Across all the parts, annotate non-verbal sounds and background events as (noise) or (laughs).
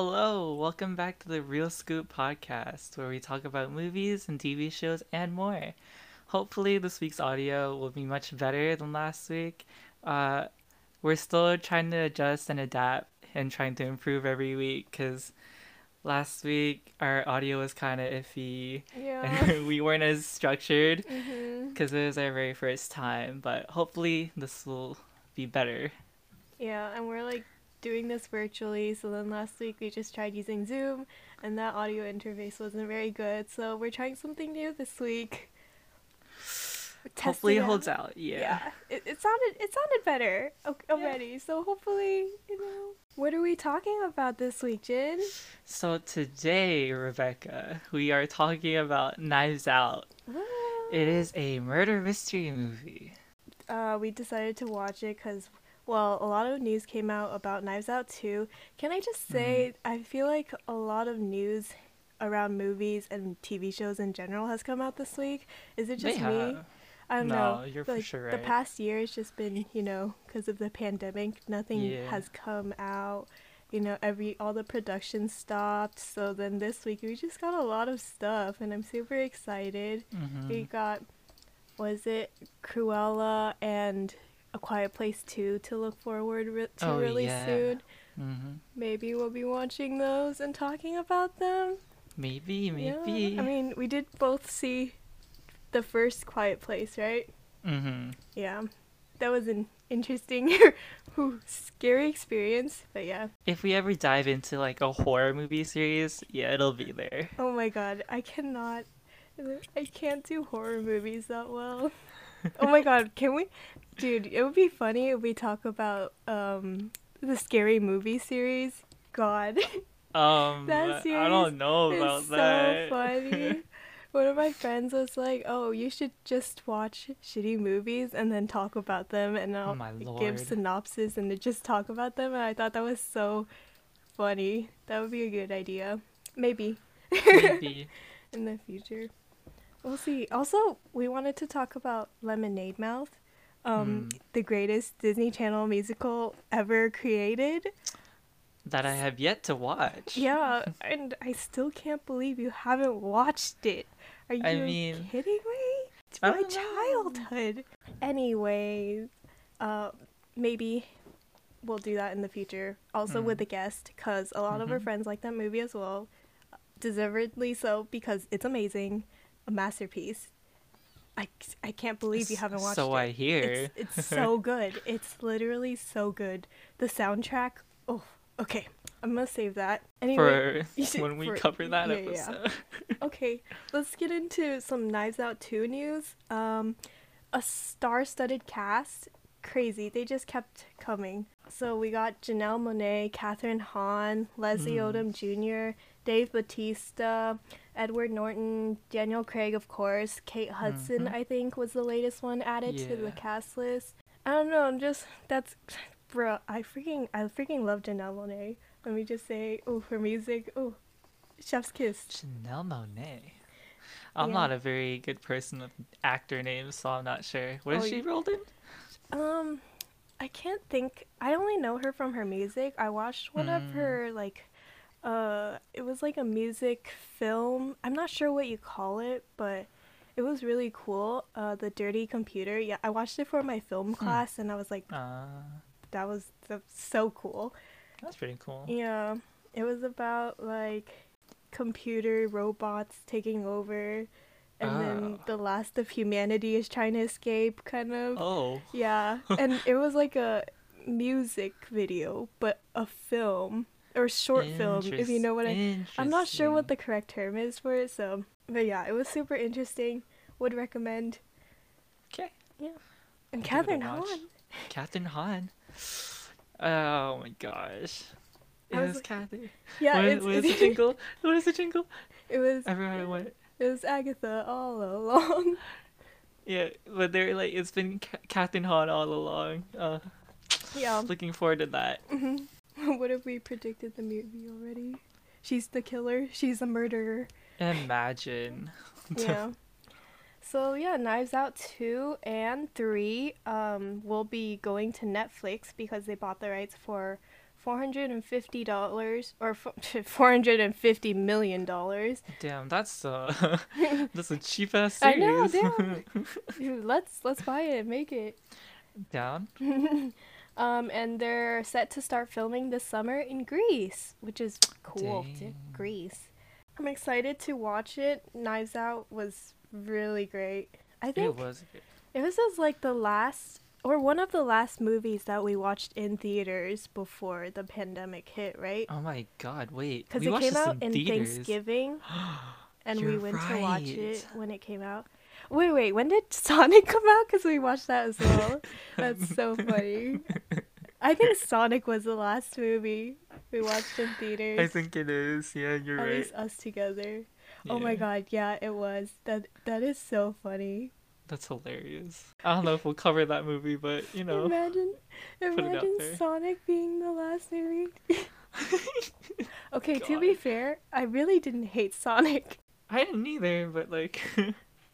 Hello, welcome back to the Reel Scoop podcast, where we talk about movies and TV shows and more. Hopefully, this week's audio will be much better than last week. Uh, we're still trying to adjust and adapt and trying to improve every week because last week our audio was kind of iffy Yeah. and (laughs) we weren't as structured because it was our very first time. But hopefully, this will be better. Yeah, and we're like doing this virtually. So then last week we just tried using Zoom, and that audio interface wasn't very good. So we're trying something new this week. Hopefully, it holds out. Yeah, yeah. It, it sounded it sounded better already. So hopefully, you know. What are we talking about this week, Jin? So today, Rebecca, we are talking about Knives Out. It is a murder mystery movie. uh, we decided to watch it because, well, a lot of news came out about Knives Out 2. Can I just say, I feel like a lot of news around movies and TV shows in general has come out this week. Is it just me? I don't No, know. you're for like, sure The past year has just been, you know, because of the pandemic, nothing Yeah. has come out. You know, every all the production stopped. So then this week we just got a lot of stuff, and I'm super excited. Mhm. We got, was it Cruella and A Quiet Place 2 to look forward re- to Oh, really yeah. soon. Mhm. Maybe we'll be watching those and talking about them. Maybe, Yeah. maybe. I mean, we did both see the first Quiet Place, right? Mm-hmm. Yeah. That was an interesting, (laughs) ooh, scary experience. But yeah. If we ever dive into like a horror movie series, yeah, it'll be there. Oh my god, I cannot. I can't do horror movies that well. (laughs) oh my god, can we? Dude, it would be funny if we talk about um the scary movie series. God, (laughs) Um, That I series don't know about it's so (laughs) funny. One of my friends was like, "Oh, you should just watch shitty movies and then talk about them, and I'll Oh give synopsis and just talk about them." And I thought that was so funny. That would be a good idea. Maybe Maybe. in the future. We'll see. Also, we wanted to talk about Lemonade Mouth, um, Mm. the greatest Disney Channel musical ever created. that I have yet to watch. Yeah, and I still can't believe you haven't watched it. Are you I mean, kidding me? It's my know. childhood. Anyways, uh, maybe we'll do that in the future. Also with Mm. a guest, because a lot of our Mhm. friends like that movie as well. Deservedly so, because it's amazing, a masterpiece. I, I can't believe you haven't watched so it. So I hear. It's, it's (laughs) so good. It's literally so good. The soundtrack. Oh, okay. I'm gonna save that. Anyway, for (laughs) when we for- cover that yeah, yeah, yeah. episode. (laughs) okay. Let's get into some Knives Out 2 news. Um, a star-studded cast. Crazy. They just kept coming. So we got Janelle Monáe, Kathryn Hahn, Leslie Mm. Odom Jr., Dave Bautista, Edward Norton, Daniel Craig, of course, Kate Hudson. Mhm. I think was the latest one added to the cast list. I don't know. I'm just that's, bro. I freaking I freaking love Janelle Monáe. Let me just say, oh, her music, oh, chef's kiss. Chanel Monet. I'm Yeah. not a very good person with actor names, so I'm not sure. What is Oh, she rolled in? Um, I can't think. I only know her from her music. I watched one of Mm. her like, uh, it was like a music film. I'm not sure what you call it, but it was really cool. Uh, the Dirty Computer. Yeah, I watched it for my film class, and I was like, Uh, that was so cool. that's pretty cool. Yeah, it was about like computer robots taking over, and then Oh. the last of humanity is trying to escape, kind of. Oh. Yeah, and (laughs) it was like a music video, but a film or short film, if you know what I. I'm not sure what the correct term is for it, so but yeah, it was super interesting. Would recommend. Okay. Yeah. And I'll Kathryn. Hahn. Kathryn Hahn. Oh my gosh. It I was, was Kathryn. (laughs) Yeah, what, it's, what is the (laughs) jingle? What is the jingle? it was Everyone went. it was Agatha all along. (laughs) Yeah, but they're like, it's been Ca- Kathryn Hahn all along. Uh, Yeah. looking forward to that. Mhm. (laughs) what if we predicted the movie already? She's the killer. She's the murderer. Imagine. (laughs) yeah. So yeah, Knives Out two and three um will be going to Netflix because they bought the rights for four hundred and fifty dollars or (laughs) four hundred and fifty million dollars. Damn, that's uh, that's a cheap ass series. I know, damn. Let's let's buy it and make it. Down. Um, and they're set to start filming this summer in Greece, which is cool. Greece. I'm excited to watch it. Knives Out was really great. I think It was. good. It was just like the last or one of the last movies that we watched in theaters before the pandemic hit, right? Oh my god! Wait, Because it came out in, theaters. Thanksgiving (gasps) and we You're went to watch it when it came out. Wait, wait, when did Sonic (laughs) come out? Because we watched that as well. That's so funny. I think (laughs) Sonic was the last movie we watched in theaters. I think it is. Yeah, you're At right. least us together. Oh my god, yeah, it was. That that is so funny. That's hilarious. I don't know if we'll cover that movie, but you know. Imagine, imagine. Sonic being the last movie. (laughs) okay, to be fair, I really didn't hate Sonic. I didn't either, but like.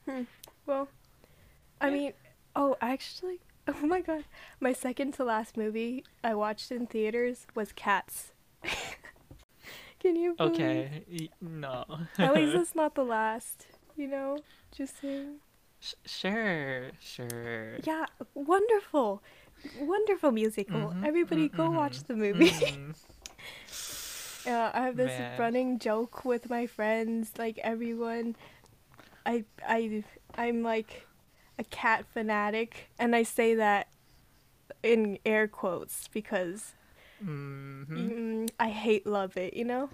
Hmm. Well, I mean, oh, actually, (laughs) oh my god, my second to last movie I watched in theaters was Cats. (laughs) Can you? Believe? okay. y- No. (laughs) At least it's not the last. You know, just saying. Sh- sure. Sure. Yeah, wonderful, wonderful musical. Mhm, Everybody, mm, go watch the movie. mhm. Yeah, I have this Man. running joke with my friends, like everyone. I I I'm like a cat fanatic, and I say that in air quotes because Mhm. mm, I hate love it. You know,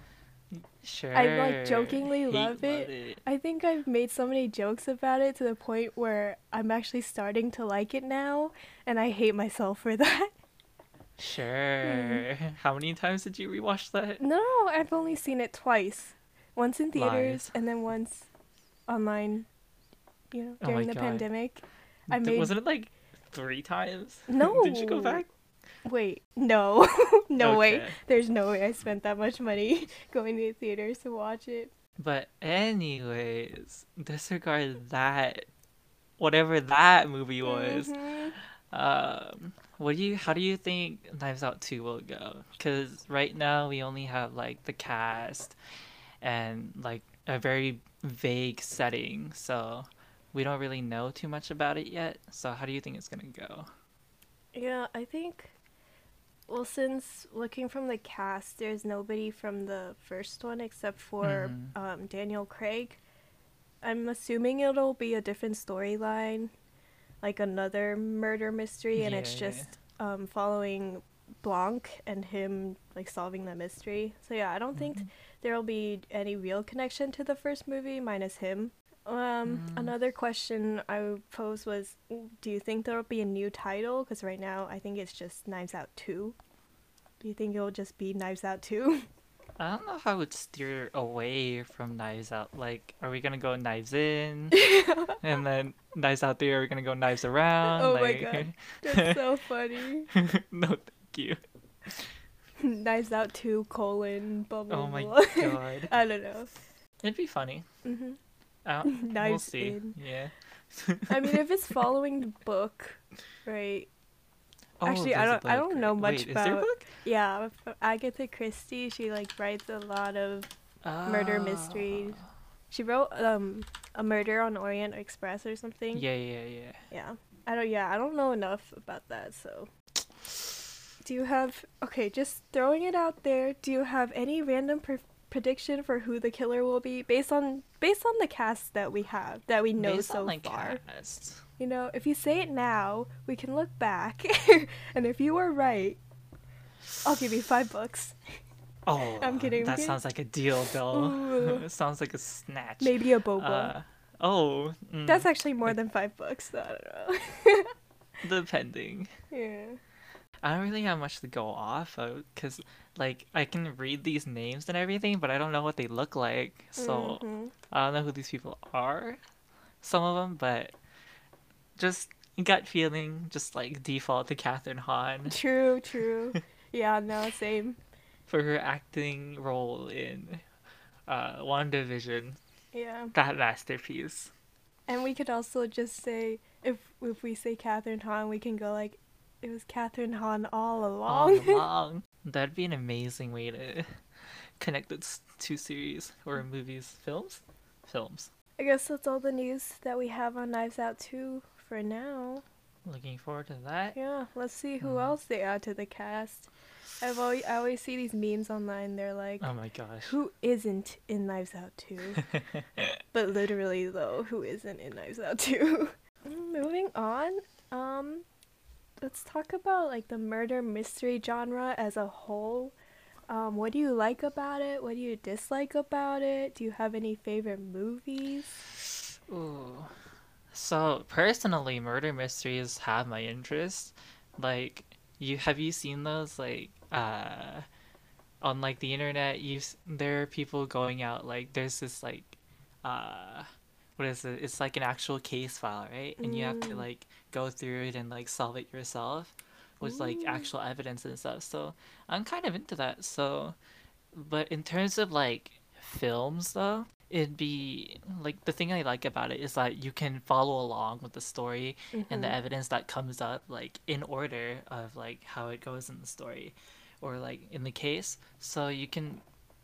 Sure. I like, jokingly love it. I think I've made so many jokes about it to the point where I'm actually starting to like it now, and I hate myself for (laughs) that. Sure. (laughs) How many times did you rewatch that? No, I've only seen it twice. Once in theaters Lies. and then once online, you know, Oh during my the God. pandemic. I made- Wasn't it like three times? (laughs) No. did you go back? Wait, no. (laughs) no way. There's no way I spent that much money (laughs) going to the theaters to watch it. But anyways, disregard that. Whatever that movie was. Mhm. Um, what do you? How do you think Knives Out Two will go? Because right now we only have like the cast, and like a very vague setting, so we don't really know too much about it yet. So how do you think it's gonna go? Yeah, I think. Well, since looking from the cast, there's nobody from the first one except for Mhm. um, Daniel Craig. I'm assuming it'll be a different storyline, like another murder mystery, and it's Yeah, yeah. just um, following Blanc and him like solving the mystery. So yeah, I don't think Mhm. there'll be any real connection to the first movie minus him. Um, Mm. another question I would pose was, do you think there'll be a new title? Because right now I think it's just Knives Out Two. Do you think it'll just be Knives Out Two? I don't know how I would steer away from Knives Out. Like, are we gonna go Knives In, (laughs) and then Knives Out There? Are we gonna go Knives Around? Oh my. God. (laughs) That's so funny. (laughs) no, thank you. Knives Out Two colon blah blah Oh my blah. god, I don't know. it'd be funny. hmm Uh, (laughs) we'll see. In. Yeah. I mean, if it's (laughs) following the book, right? Actually, I Oh, there's a don't- I don't know much Wait, Is there a about- book? Yeah, Agatha Christie. She like writes a lot of murder mysteries. Ah. She wrote um a Murder on Orient Express or something. Yeah, yeah, yeah. Yeah. I don't. Yeah, I don't know enough about that. So, do you have? Okay, just throwing it out there. Do you have any random pre- prediction for who the killer will be based on based on the cast that we have that we know Based so far? cast. You know, if you say it now, we can look back, (laughs) and if you were right, I'll give you five bucks. Oh, (laughs) I'm kidding, I'm That kidding. sounds like a deal, though. (laughs) It sounds like a snatch. Maybe a boba. Uh, oh, mm, That's actually more than five bucks. So I don't know. depending. yeah. I don't really have much to go off of because, like, I can read these names and everything, but I don't know what they look like. So Mhm. I don't know who these people are. Some of them, but just gut feeling, just like default to Kathryn Hahn (laughs) True. True. yeah. No. Same. for her acting role in uh, WandaVision. Yeah. That masterpiece. And we could also just say if if we say Kathryn Hahn, we can go like it was Kathryn Hahn all All along. (laughs) along. That'd be an amazing way to (laughs) connect the s- two series or movies, films, films. I guess that's all the news that we have on Knives Out 2 for now. Looking forward to that. Yeah, let's see who Mhm. else they add to the cast. I've always, I always see these memes online. They're like, Oh my gosh. who isn't in Knives Out 2? (laughs) but literally, though, who isn't in Knives Out 2? (laughs) Moving on, um, let's talk about like the murder mystery genre as a whole. Um, what do you like about it? What do you dislike about it? Do you have any favorite movies? Ooh. So personally, murder mysteries have my interest. Like, you have you seen those like uh on like the internet? You there are people going out like there's this like uh what is it? It's like an actual case file, right? And you have to Mm. like go through it and like solve it yourself with like actual evidence and stuff. So I'm kind of into that. So, but in terms of like films though, it'd be like the thing I like about it is that you can follow along with the story and the Mhm. evidence that comes up like in order of like how it goes in the story or like in the case. So you can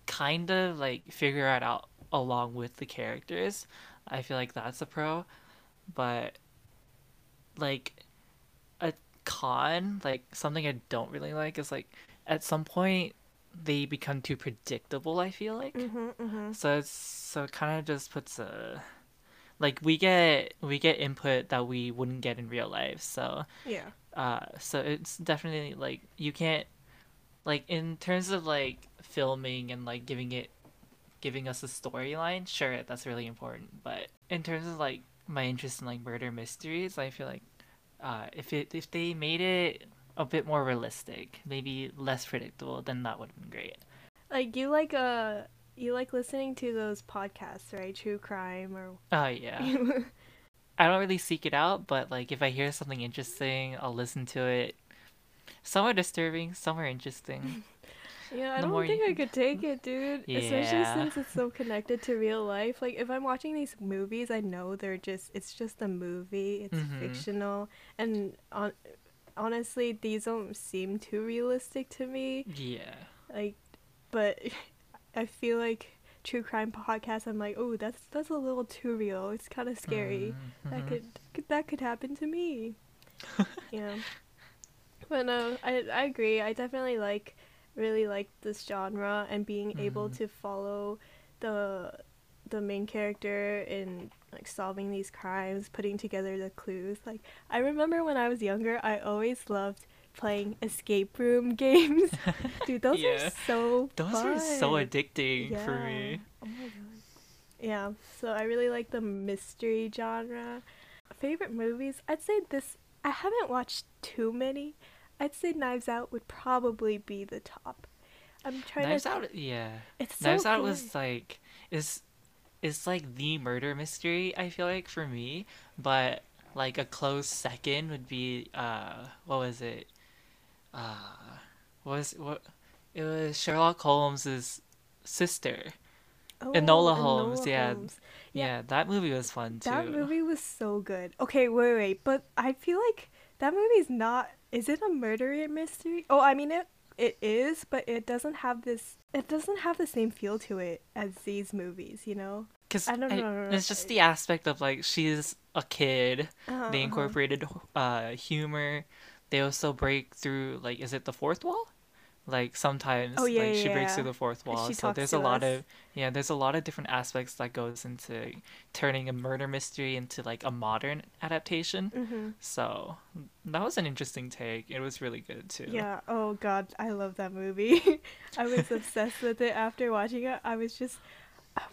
kind of like figure it out along with the characters. I feel like that's a pro, but like a con, like something I don't really like is like at some point they become too predictable, I feel like. Mhm, mhm. So it's so it kind of just puts a like we get we get input that we wouldn't get in real life. So Yeah. uh so it's definitely like you can't like in terms of like filming and like giving it giving us a storyline, sure that's really important. But in terms of like my interest in like murder mysteries, I feel like uh if it if they made it a bit more realistic, maybe less predictable, then that would have been great. Like you like uh you like listening to those podcasts, right? True crime or Oh yeah. (laughs) I don't really seek it out, but like if I hear something interesting, I'll listen to it. Some are disturbing, some are interesting. (laughs) Yeah, I don't think I could take it, dude. Especially since it's so connected to real life. Like if I'm watching these movies, I know they're just it's just a movie. It's Mhm. fictional and on honestly, these don't seem too realistic to me. Yeah. Like but (laughs) I feel like true crime podcasts I'm like, "Oh, that's that's a little too real. It's kind of scary." That Mhm. could, could that could happen to me. (laughs) yeah. But no, I I agree. I definitely like really like this genre and being able Mhm. to follow the the main character in like solving these crimes, putting together the clues. Like I remember when I was younger, I always loved playing escape room (laughs) games. (laughs) Dude, those Yeah. are so Those are so fun. addicting for me. Oh my god. Yeah, so I really like the mystery genre. Favorite movies? I'd say this. I haven't watched too many. I'd say Knives Out would probably be the top. I'm trying Knives to. Out, yeah. It's so Knives Out good. was like is is like the murder mystery. I feel like for me, but like a close second would be uh what was it? Uh, what was what? It was Sherlock Holmes's sister. oh, Enola Holmes, yeah. Holmes. Yeah. Yeah. that movie was fun too. That movie was so good. Okay, wait, wait, but I feel like that movie's not. Is it a murder mystery? Oh, I mean it. It is, but it doesn't have this. It doesn't have the same feel to it as these movies. You know. Because I don't know. it's just the aspect of like she's a kid. Uh-huh, They uh-huh. incorporated uh humor. They also break through like is it the fourth wall? Like sometimes Oh, yeah, like she yeah, breaks yeah. through the fourth wall. She So there's a lot of yeah, there's a lot of different aspects that goes into turning a murder mystery into like a modern adaptation. Mhm. So that was an interesting take. It was really good too. Yeah. Oh God, I love that movie. (laughs) I was obsessed with it after watching it. I was just,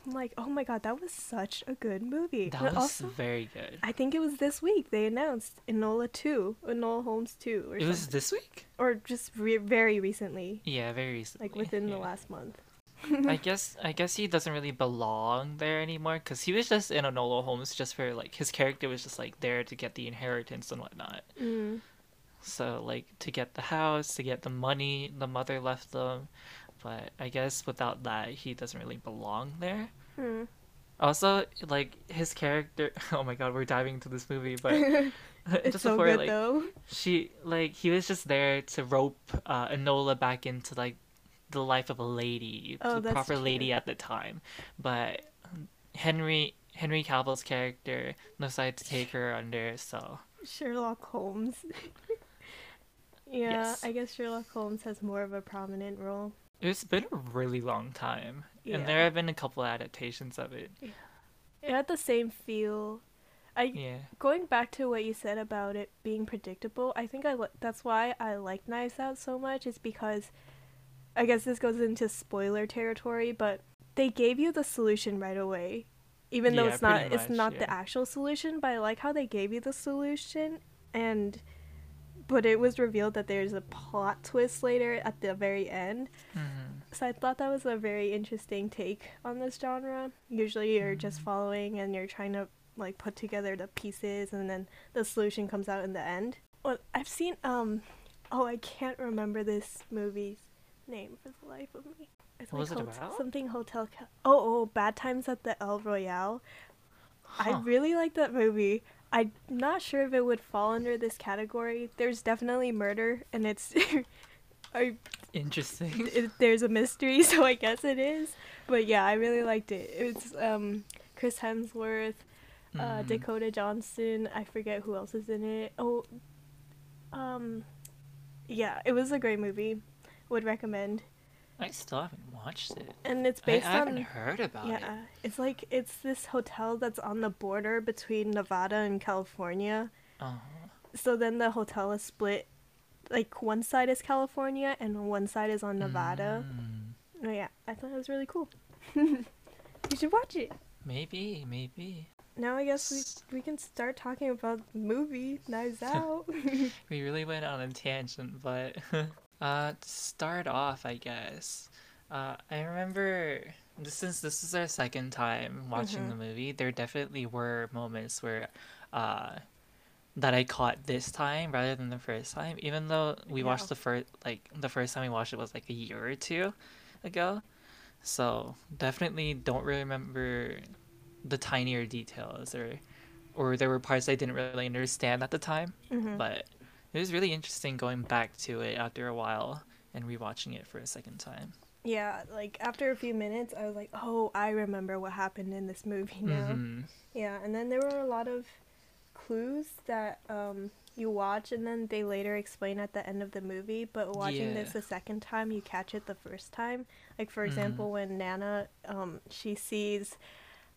I'm like, oh my God, that was such a good movie. That But was also, very good. I think it was this week they announced Enola Two, Enola Holmes Two, or It was this week? or just re- very recently, Yeah, very recently. like within the last month. (laughs) I (laughs) guess I guess he doesn't really belong there anymore because he was just in Enola Holmes just for like his character was just like there to get the inheritance and whatnot. Mm. So like to get the house, to get the money the mother left them, but I guess without that he doesn't really belong there. Mm. Also, like his character. (laughs) Oh my god, we're diving into this movie, but (laughs) (laughs) just so before good like though. she like he was just there to rope uh, Enola back into like the life of a lady, Oh, the proper lady at the time. But Henry Henry Cavill's character decided to take her under, so Sherlock Holmes. yeah, Yes. I guess Sherlock Holmes has more of a prominent role. It's been a really long time, and there have been a couple adaptations of it. It had the same feel. I Yeah, going back to what you said about it being predictable. I think I that's why I like Knives Out so much. Is because I guess this goes into spoiler territory, but they gave you the solution right away, even though Yeah, it's not pretty it's not yeah. the actual solution. But I like how they gave you the solution, and but it was revealed that there's a plot twist later at the very end. hmm So I thought that was a very interesting take on this genre. Usually you're just Mm. following and you're trying to like put together the pieces and then the solution comes out in the end. Well, I've seen um oh, I can't remember this movie's name for the life of me. It's What was it hot- about? Something Hotel Cal- Oh, oh, Bad Times at the El Royale. I really like that movie. I'm not sure if it would fall under this category. There's definitely murder and it's (laughs) I Interesting. (laughs) it, there's a mystery, (laughs) so I guess it is. But yeah, I really liked it. It's um Chris Hemsworth, uh, Mhm. Dakota Johnson. I forget who else is in it. Oh, um, yeah, it was a great movie. Would recommend. I still haven't watched it. And it's based I, I based haven't heard about it. yeah, it's like it's this hotel that's on the border between Nevada and California. Oh, So then the hotel is split. Like one side is California and one side is on Nevada. Mm. Oh yeah, I thought it was really cool. (laughs) you should watch it. Maybe, maybe. Now I guess we we can start talking about the movie Knives (laughs) Out. We really went on a tangent, but (laughs) uh, to start off, I guess. Uh, I remember this, since this is our second time watching Mhm. the movie, there definitely were moments where, uh, that I caught this time rather than the first time. Even though we Yeah. watched the first, like the first time we watched it was like a year or two ago, so definitely don't really remember the tinier details or, or there were parts I didn't really understand at the time Mhm. but it was really interesting going back to it after a while and rewatching it for a second time. Yeah, like after a few minutes, I was like, "Oh, I remember what happened in this movie now." Mhm. Yeah, and then there were a lot of clues that um you watch and then they later explain at the end of the movie, but watching this the second time, you catch it the first time. Like for Mhm. example, when Nana um she sees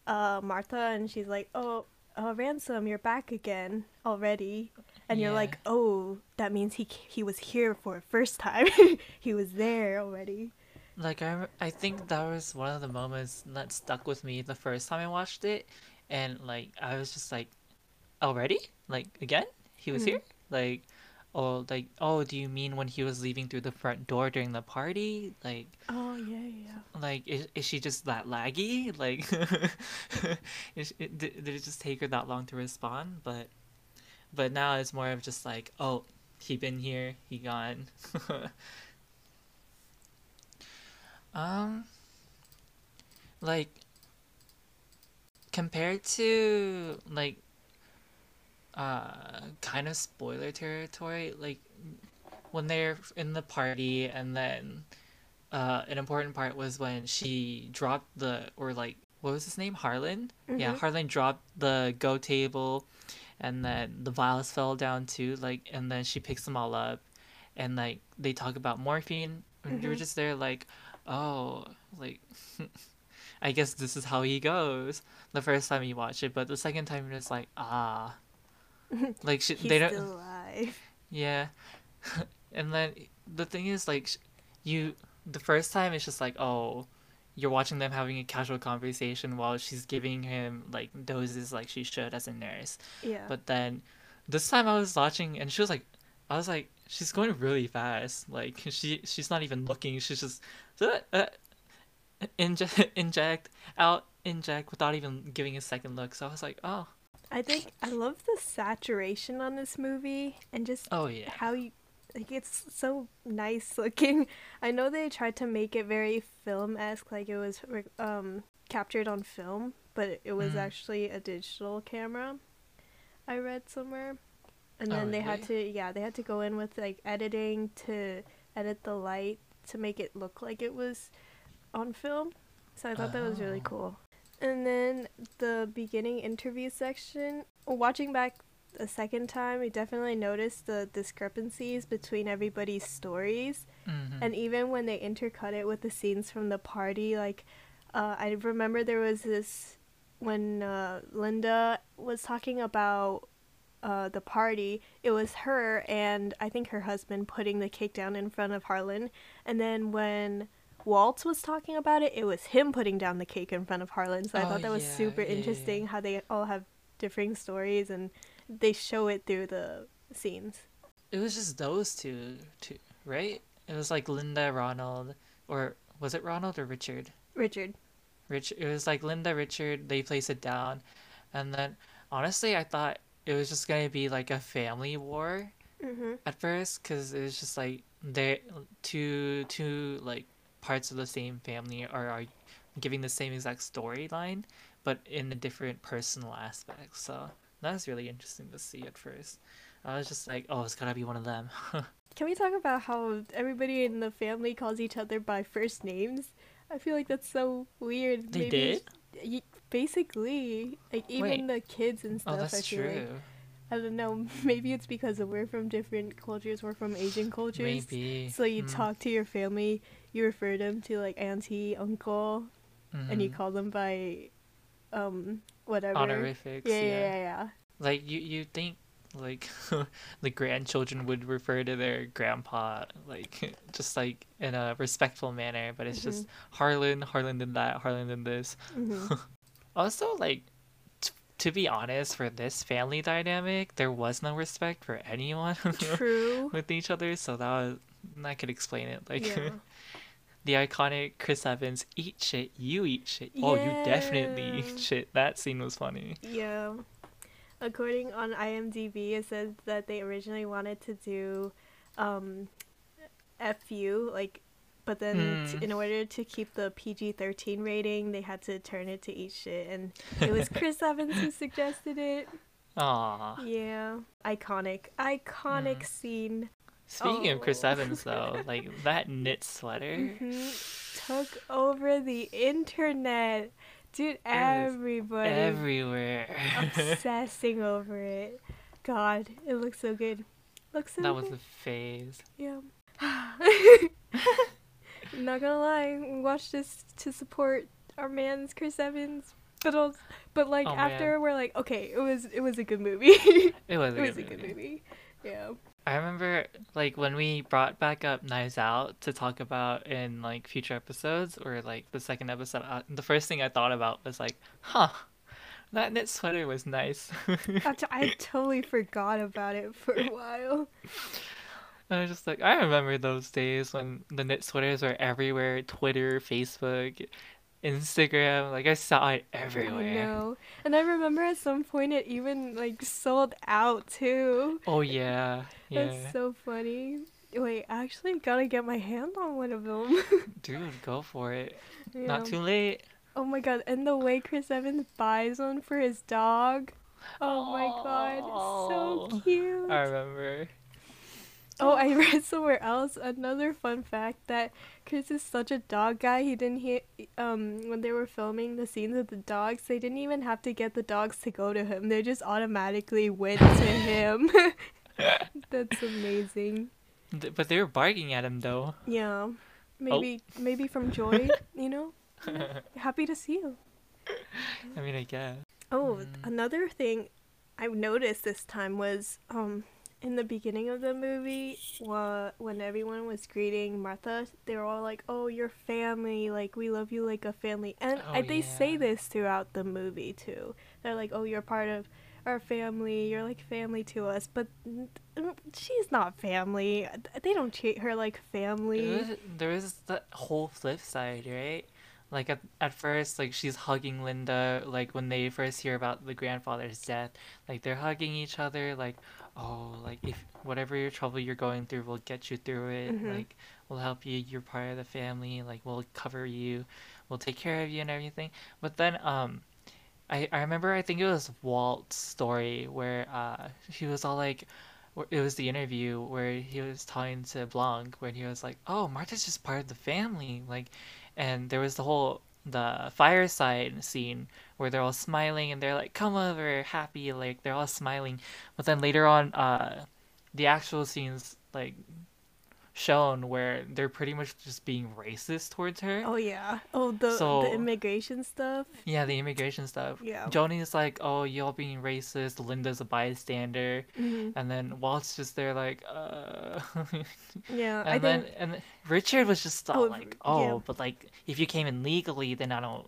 uh Marta and she's like, "Oh, uh, ransom, you're back again already." And you're Yeah. like, "Oh, that means he he was here for a first time. (laughs) he was there already." Like I, I think that was one of the moments that stuck with me the first time I watched it, and like I was just like, already, like again, he was Mhm. here, like, oh, like, oh, do you mean when he was leaving through the front door during the party, like, Oh, yeah, yeah. like is, is she just that laggy, (laughs) like, (laughs) is, did, did it just take her that long to respond? But, but now it's more of just like, oh, he been here, he gone. (laughs) Um, like compared to like uh kind of spoiler territory, like when they're in the party and then uh an important part was when she dropped the or like what was his name? Harlan? Yeah, Mhm. Harlan dropped the go table and then the vials fell down too, like and then she picks them all up and like they talk about morphine and you're Mhm. just there like oh like (laughs) i guess this is how he goes the first time you watch it but the second time you're just like ah (laughs) like sh- He's they don't alive. yeah (laughs) and then the thing is like you the first time it's just like oh you're watching them having a casual conversation while she's giving him like doses like she should as a nurse Yeah. but then this time I was watching and she was like I was like she's going really fast. Like she she's not even looking. She's just (laughs) uh, inject inject out inject without even giving a second look. So I was like, "Oh, I think I love the saturation on this movie and just oh yeah." how you like it's so nice looking. (laughs) I know they tried to make it very film esque, like it was um captured on film, but it was Mhm. actually a digital camera. I read somewhere, and Oh, then they had to yeah they had to go in with like editing to edit the light to make it look like it was on film. So I thought that was really Oh. cool. And then the beginning interview section, watching back a second time, I definitely noticed the discrepancies between everybody's stories. Mhm. And even when they intercut it with the scenes from the party, like uh, I remember there was this when uh, Linda was talking about uh, the party. It was her and I think her husband putting the cake down in front of Harlan, and then when Waltz was talking about it, it was him putting down the cake in front of Harlan. So I Oh, thought that was yeah, super yeah, interesting yeah. how they all have differing stories and they show it through the scenes. It was just those two, two, right? It was like Linda, Ronald, or was it Ronald or Richard? Richard. Rich. It was like Linda, Richard. They place it down, and then honestly, I thought it was just gonna be like a family war Mm-hmm. at first, because it was just like they two two like parts of the same family are are giving the same exact storyline, but in a different personal aspects. So that was really interesting to see at first. I was just like, oh, it's gotta be one of them. (laughs) Can we talk about how everybody in the family calls each other by first names? I feel like that's so weird. They Maybe did? Basically, like even the kids and Oh, stuff. that's I feel true. like I don't know. (laughs) Maybe it's because we're from different cultures. We're from Asian cultures. Maybe. So you Mm, talk to your family, you refer them to like auntie, uncle, and you mhm. call them by, um, whatever. honorifics. Yeah, yeah. yeah, yeah, yeah. Like you, you think like (laughs) the grandchildren would refer to their grandpa like (laughs) just like in a respectful manner, but it's just Harlan, Harlan did that, Harlan did this. hmm Also, like t- to be honest, for this family dynamic, there was no respect for anyone (laughs) True. with each other, so that was that could explain it. Like yeah. (laughs) the iconic Chris Evans, eat shit, you eat shit. Oh, you definitely eat shit. That scene was funny. Yeah. According on IMDb, it says that they originally wanted to do um, FU, like, but then t- Mm. in order to keep the PG 13 rating, they had to turn it to eat shit. And it was Chris (laughs) Evans who suggested it. Aww. Yeah. Iconic. Iconic Mm. scene. Speaking of Chris Oh. Evans, though, (laughs) like that knit sweater, Mhm. Took over the internet. Dude, everybody everywhere. obsessing (laughs) over it. God, it looks so good. Looks so that was a phase. Yeah. Not gonna lie, we watched this to support our man's Chris Evans, but but like Oh, after man. we're like, okay, it was it was a good movie. it (laughs) It was a, was good, a good movie. movie. Yeah. I remember like when we brought back up Knives Out to talk about in like future episodes or like the second episode. Uh, the first thing I thought about was like, huh, that knit sweater was nice. (laughs) I, t- I totally forgot about it for a while. I was just like, I remember those days when the knit sweaters were everywhere Twitter, Facebook, Instagram. Like, I saw it I everywhere. know. And I remember at some point it even like sold out too. Oh, yeah. (laughs) Yeah. That's so funny. Wait, I actually gotta get my hand on one of them. (laughs) Dude, go for it. Yeah. Not too late. Oh my god, and the way Chris Evans buys one for his dog. Oh my god, Oh, so cute. I remember. Oh, I (laughs) read somewhere else another fun fact that Chris is such a dog guy. He didn't he um when they were filming the scenes with the dogs, they didn't even have to get the dogs to go to him. They just automatically went to him. (laughs) That's amazing. But they were barking at him, though. Yeah. Maybe maybe from (laughs) joy, you know? Happy to see you. I mean, I guess. Oh, Mm. another thing I noticed this time was um in the beginning of the movie, when everyone was greeting Marta, they were all like, "Oh, your family, like we love you like a family," and Oh, I, they say this throughout the movie too. They're like, "Oh, you're part of our family. You're like family to us," but she's not family. They don't treat her like family. There was, there was whole flip side, right? Like at, at first, like she's hugging Linda, like when they first hear about the grandfather's death, like they're hugging each other, like, oh, like if whatever your trouble you're going through, we'll get you through it. Mhm. Like we'll help you. You're part of the family. Like we'll cover you, we'll take care of you and everything. But then, um, I I remember I think it was Walt's story where uh she was all like, it was the interview where he was talking to Blanc, where he was like, "Oh, Marta's just part of the family," like, and there was the whole the fireside scene where they're all smiling and they're like, "Come over, happy," like they're all smiling, but then later on, uh, the actual scenes like shown where they're pretty much just being racist towards her. Oh yeah. Oh the So- the immigration stuff. Yeah, the immigration stuff. Yeah. Joni's like, "Oh, y'all being racist." Linda's a bystander, hmm and then Walt's just there like, "Uh." (laughs) Yeah, I and then think and Richard was just all Oh, like, yeah. "Oh, but like if you came in legally, then I don't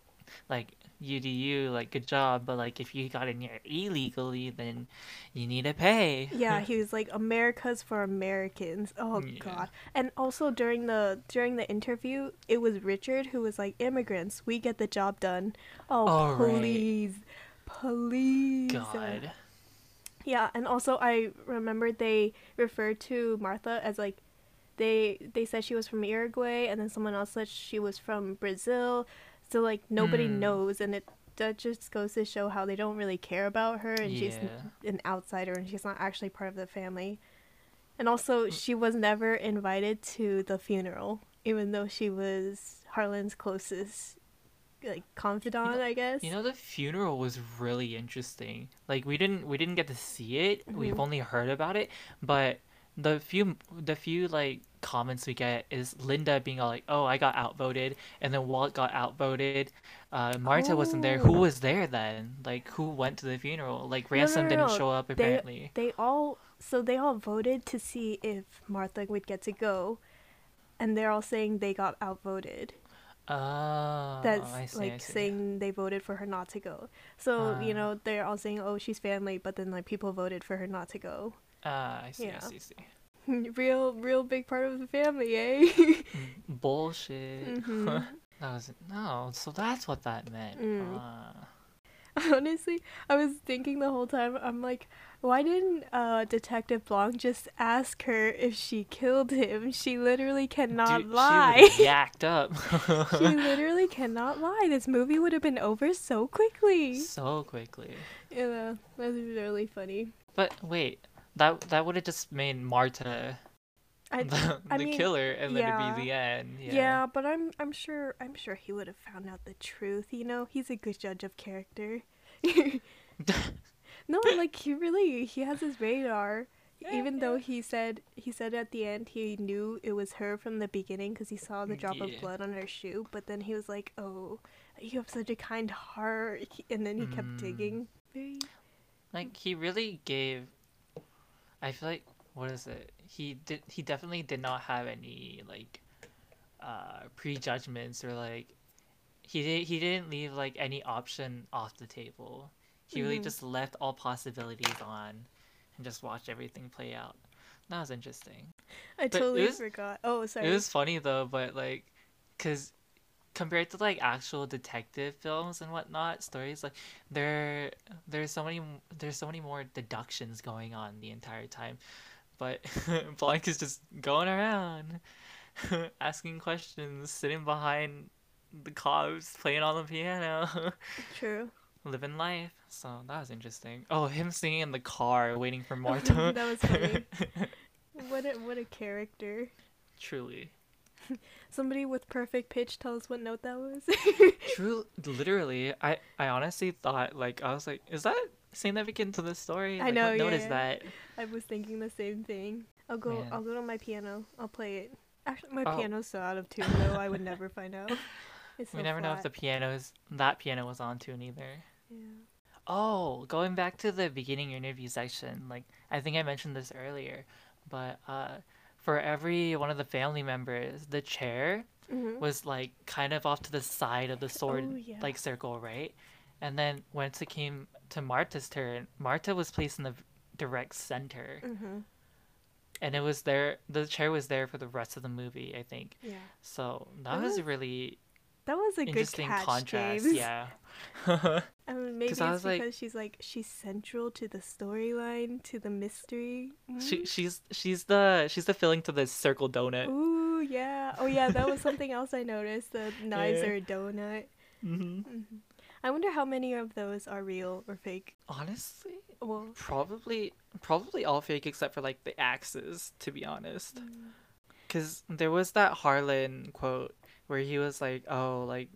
like you do you like good job, but like if you got in here illegally, then you need to pay." yeah, (laughs) he was like America's for Americans. Oh Yeah. god. And also during the during the interview, it was Richard who was like immigrants, we get the job done. Oh, right. please. Please. God. Yeah, and also I remember they referred to Marta as like they they said she was from Uruguay and then someone else said she was from Brazil. So like nobody Hmm. knows and it that just goes to show how they don't really care about her and she's an outsider and she's not actually part of the family. And also Mm. she was never invited to the funeral even though she was Harlan's closest like confidant, I guess. You know the funeral was really interesting. Like we didn't we didn't get to see it. We've Mhm. only heard about it, but the few the few like comments we get is Linda being all like, "Oh, I got outvoted," and then Walt got outvoted. Uh, Marta wasn't there. Who Oh. was there then? Like who went to the funeral? Like No, no, Ransom no, didn't no. show up apparently. They all so they all voted to see if Marta would get to go, and they're all saying they got outvoted. Oh, That's I see, I like saying they voted for her not to go. So you Ah. know they're all saying, "Oh, she's family," but then like people voted for her not to go. Ah, I see, I Yeah. see, I see. (laughs) real, real big part of the family, eh? (laughs) Bullshit. (laughs) Mhm. that was no. So that's what that meant. Mm. Ah. Honestly, I was thinking the whole time. I'm like, why didn't uh, Detective Blanc just ask her if she killed him? She literally cannot Dude, lie. She yacked up. she literally cannot lie. This movie would have been over so quickly. so quickly. You Yeah, that's really funny. But wait, that that would have just made Marta I, (laughs) the, I the mean, killer, and then it'd be the end. yeah. Yeah. but I'm I'm sure I'm sure he would have found out the truth. You know, he's a good judge of character. (laughs) (laughs) no, like he really he has his radar. Even though he said he said at the end he knew it was her from the beginning because he saw the drop Yeah. of blood on her shoe, but then he was like, "Oh, you have such a kind heart," and then he kept Mm. digging. Very like he really gave. I feel like what is it? He did. He definitely did not have any like uh prejudgments or like he did. He didn't leave like any option off the table. He really Mhm. just left all possibilities on, and just watched everything play out. That was interesting. I it totally was- forgot. Oh, sorry. It was funny though, but like, cause compared to like actual detective films and whatnot, stories like there, there's so many, there's so many more deductions going on the entire time, but (laughs) Blanc is just going around, (laughs) asking questions, sitting behind the cops, playing on the piano, (laughs) True. living life. So that was interesting. Oh, him singing in the car, waiting for Marta. That was funny. What a what a character. Truly. (laughs) Somebody with perfect pitch. Tell us what note that was. (laughs) True, literally, I I honestly thought like I was like, is that significant to the story? I Like, know, What note yeah, is that? I was thinking the same thing. I'll go. Man. I'll go to my piano. I'll play it. Actually, my Oh. piano's so out of tune though. I would never find out. (laughs) It's so we never know if the flat. piano's that piano was on tune either. Yeah. Oh, going back to the beginning interview section, like I think I mentioned this earlier, but uh, for every one of the family members, the chair Mhm. was like kind of off to the side of the sword Oh, yeah. like circle, right? And then once it came to Marta's turn, Marta was placed in the direct center. Mhm. and it was there the chair was there for the rest of the movie i think Yeah. so that That was was really That was a good interesting catch, contrast James. yeah (laughs) (laughs) Mean, maybe it's I was like- because she's like she's central to the storyline, to the mystery. she Mm. she's she's the she's the filling to the circle donut Ooh, yeah. Oh, yeah. That was (laughs) something else I noticed. The knives Yeah. are a donut. hmm Mhm. I wonder how many of those are real or fake. Honestly, Well, probably probably all fake except for like the axes. To be honest, because there was that Harlan quote where he was like, "Oh, like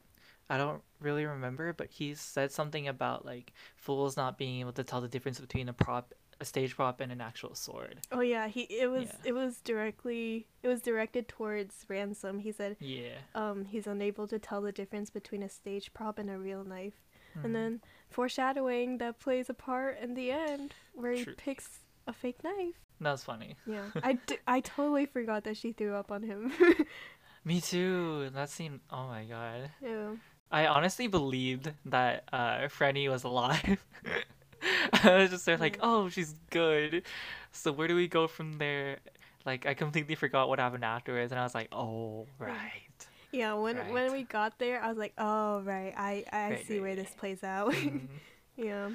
I don't really remember, but he said something about like fools not being able to tell the difference between a prop." A stage prop and an actual sword. oh yeah, he it was Yeah. it was directly it was directed towards Ransom. He said Yeah. um he's unable to tell the difference between a stage prop and a real knife. Mhm. And then foreshadowing that plays a part in the end where he True. picks a fake knife. that was funny. Yeah, (laughs) I, d- I totally forgot that she threw up on him. (laughs) Me too. That scene. Oh my god. yeah. I honestly believed that uh, Frenny was alive. (laughs) I was just there like, oh, she's good. So where do we go from there? Like, I completely forgot what happened afterwards, and I was like, oh, right. Yeah, when Right. when we got there, I was like, "Oh, right. I I Right, see right, where this plays out." Mhm. (laughs) yeah.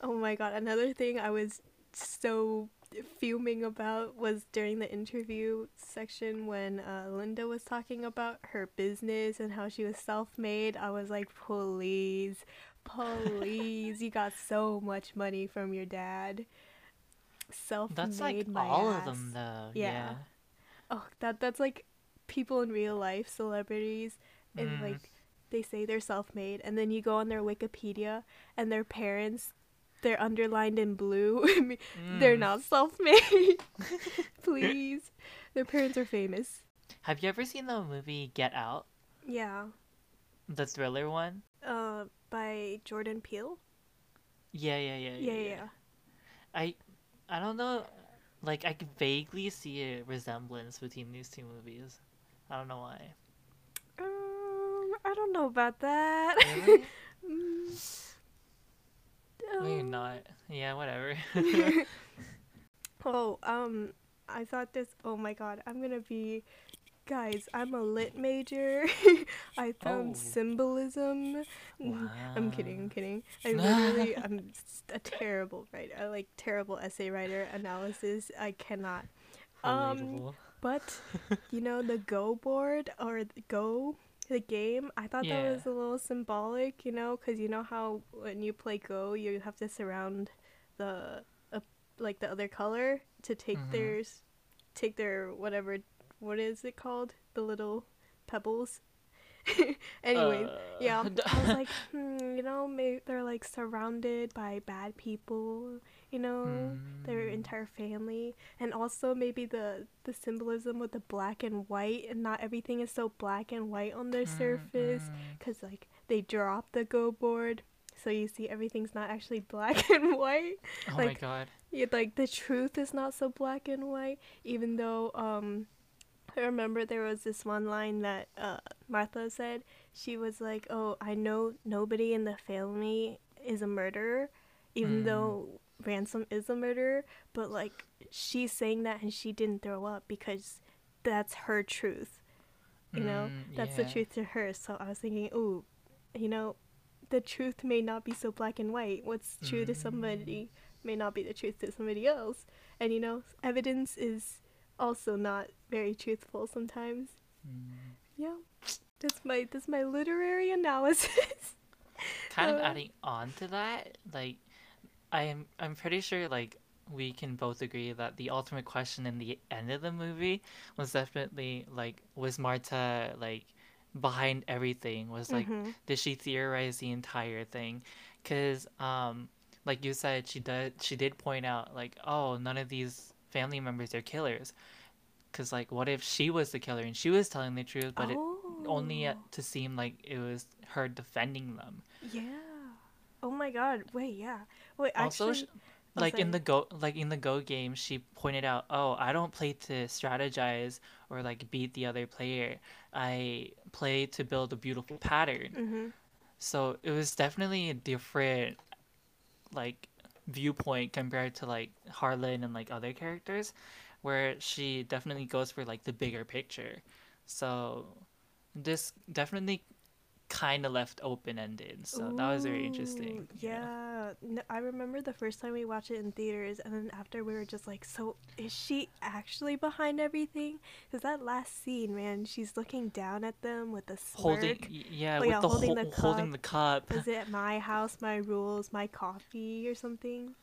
Oh my god, another thing I was so fuming about was during the interview section when uh, Linda was talking about her business and how she was self-made. I was like, "Please, please, you got so much money from your dad." Self-made That's like my all ass. of them, though. Yeah. Yeah. Oh, that that's like people in real life, celebrities, and Mm. like they say they're self-made, and then you go on their Wikipedia, and their parents, they're underlined in blue. (laughs) Mean, They're Mm. not self-made. (laughs) (laughs) Please, their parents are famous. Have you ever seen the movie Get Out? Yeah. The thriller one? Uh, by Jordan Peele. Yeah, yeah, yeah, Yeah, yeah. yeah. I, I don't know. Like, I can vaguely see a resemblance between these two movies. I don't know why. Um, I don't know about that. Really? Mm. Maybe Um, not. Yeah, whatever. (laughs) (laughs) Oh, um, I thought this. Oh my god, I'm gonna be. Guys, I'm a lit major. (laughs) I found Oh. symbolism. Mm, I'm kidding. I'm kidding. I literally, I'm a terrible writer. I like terrible essay writer analysis. I cannot. Um, But you know the Go board or the Go the game. I thought Yeah. that was a little symbolic. You know, because you know how when you play Go, you have to surround the uh, like the other color to take Mhm. theirs, take their whatever. What is it called? The little pebbles. (laughs) Anyways, yeah, (laughs) Uh, I was like, (laughs) hmm, you know, maybe they're like surrounded by bad people. You know, their Mm. entire family, and also maybe the the symbolism with the black and white, and not everything is so black and white on their surface, Mm, because like they drop the go board, so you see everything's not actually black and white. mm. Oh my like- god. Yeah, like the truth is not so black and white, even though um I remember there was this one line that uh Marta said. She was like, "Oh, I know nobody in the family is a murderer, even Mm. though Ransom is a murderer, but like she's saying that and she didn't throw up because that's her truth. You know, Mm, that's the truth to her. So I was thinking, "Ooh, you know, the truth may not be so black and white. What's true to somebody may not be the truth to somebody else. And you know, evidence is also not very truthful sometimes. Mm. Yeah. That's my that's my literary analysis. (laughs) kind of Uh, adding on to that like i'm i'm pretty sure like we can both agree that the ultimate question in the end of the movie was definitely like was marta like behind everything was like Mhm. did she theorize the entire thing because um like you said she did she did point out like oh none of these family members are killers because like what if she was the killer and she was telling the truth but it only Oh, to seem like it was her defending them Yeah. Oh my god. Wait, yeah. Wait, also actually oh, like in the go like in the go game she pointed out oh i don't play to strategize or like beat the other player i play to build a beautiful pattern Mhm. so it was definitely a different like viewpoint compared to like harlan and like other characters where she definitely goes for like the bigger picture. So this definitely kind of left open ended. So that was very interesting. Ooh, Yeah, No, I remember the first time we watched it in theaters, and then after we were just like, "So is she actually behind everything?" Because that last scene, man, she's looking down at them with a smirk. Holding, yeah, Oh, with yeah, the holding ho- the holding the cup. Was it my house, my rules, my coffee, or something?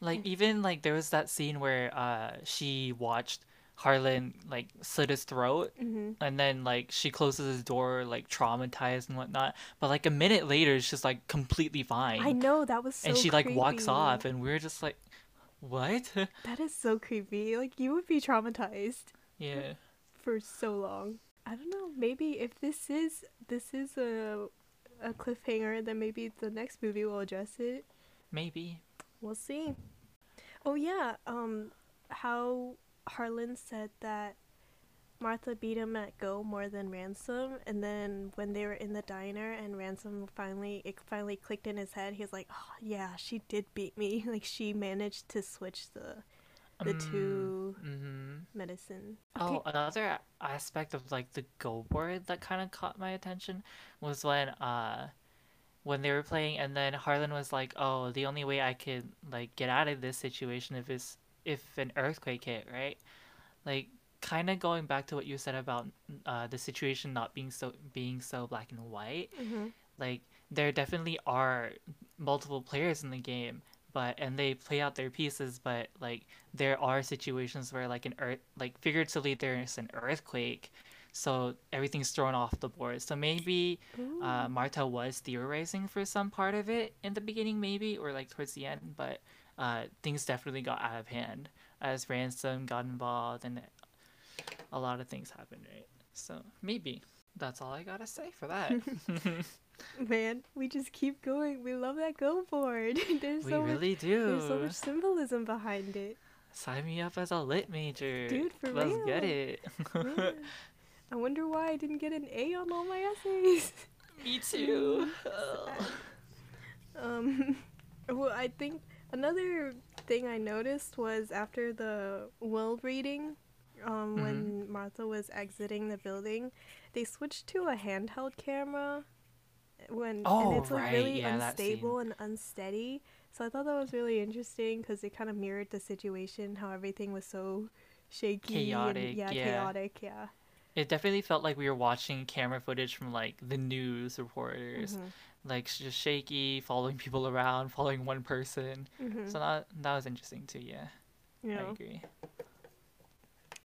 Like even like there was that scene where uh she watched Harlan like slit his throat hmm and then like she closes his door like traumatized and whatnot. But like a minute later she's like completely fine. I know that was so. and she like walks off and we're just like what? (laughs) That is so creepy. Like you would be traumatized yeah. for so long. I don't know. Maybe if this is this is a a cliffhanger, then maybe the next movie will address it. Maybe. We'll see. Oh yeah, um how Harlan said that Marta beat him at Go more than Ransom and then when they were in the diner and Ransom finally it finally clicked in his head, he was like, Oh yeah, she did beat me. (laughs) Like she managed to switch the the two Mm-hmm. medicine. Oh, Okay. another aspect of like the Go board that kind of caught my attention was when uh when they were playing and then Harlan was like, "Oh, the only way I could like get out of this situation if is if an earthquake hit, right?" Like kind of going back to what you said about uh the situation not being so being so black and white. Mhm. Like there definitely are multiple players in the game, but and they play out their pieces, but like there are situations where like an earth like figuratively there's an earthquake, so everything's thrown off the board. So maybe uh, Marta was theorizing for some part of it in the beginning, maybe, or like towards the end, but uh, things definitely got out of hand as ransom got involved and a lot of things happened, right? So maybe that's all I gotta say for that. (laughs) Man, we just keep going. We love that go board. (laughs) there's we so much really there's so much symbolism behind it. Sign me up as a lit major. Dude, for Let's get it. (laughs) I wonder why I didn't get an A on all my essays. Me too. Um, well, I think another thing I noticed was after the will reading, um, when Marta was exiting the building, they switched to a handheld camera. When Oh, and it's like right, really yeah, unstable and unsteady. So I thought that was really interesting because it kind of mirrored the situation, how everything was so shaky Chaotic, and yeah, yeah. chaotic, yeah. It definitely felt like we were watching camera footage from like the news reporters, Mhm, like just shaky, following (laughs) people around, following one person. mhm. So that that was interesting too. Yeah, you I agree.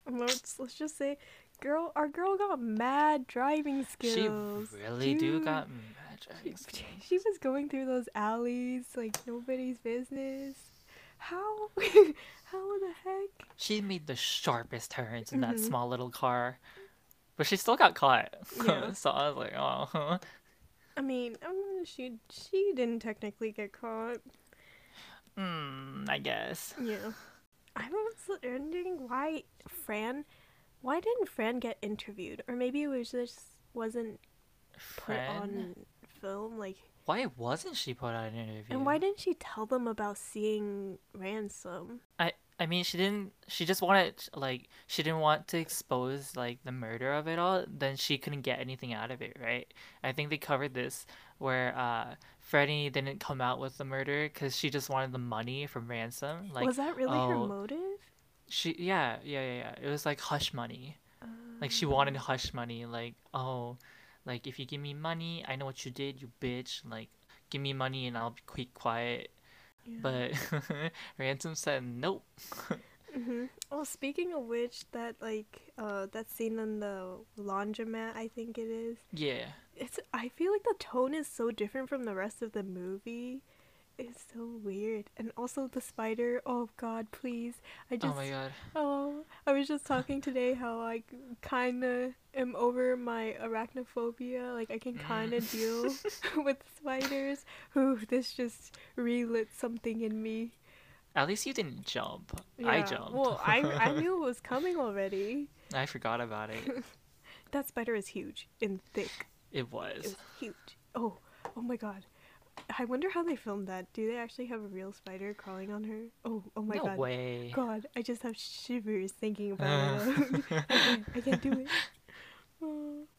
Let's, let's just say, girl, our girl got mad driving skills. She really do got mad (laughs) She, driving skills. she was going through those alleys like nobody's business. How? (laughs) How the heck? She made the sharpest turns in that Mhm. small little car, but she still got caught. Yeah. so I was like, oh. I mean, um, she she didn't technically get caught. Hmm, I guess. Yeah. I was wondering why Fran, why didn't Fran get interviewed? Or maybe it was just wasn't put on film. Like, Why wasn't she put on an interview? and why didn't she tell them about seeing ransom? I I mean she didn't she just wanted like she didn't want to expose like the murder of it all then she couldn't get anything out of it right? I think they covered this where uh Freddie didn't come out with the murder because she just wanted the money from ransom like was that really her oh, motive? she yeah yeah yeah yeah. It was like hush money. Like she wanted hush money like oh like if you give me money I know what you did you bitch like give me money and I'll be quick quiet Yeah. but (laughs) ransom said nope (laughs) hmm Oh, speaking of which, that like uh that scene in the laundromat, I think it is. yeah It's I feel like the tone is so different from the rest of the movie. It's so weird. And also the spider. Oh God, please! I oh just. oh my god oh I was just talking today how I kind of am over my arachnophobia. Like I can mm. kind of deal (laughs) (laughs) with spiders. Ooh, this just relit something in me. At least you didn't jump. I jumped. Well, I I (laughs) knew it was coming already. I forgot about it. That spider is huge and thick. It It was. was huge. Oh, oh my god. I wonder how they filmed that. Do they actually have a real spider crawling on her? Oh, oh my no god. way. God, I just have shivers thinking about ah. it. (laughs) I, can't, I can't do it. Oh. (laughs)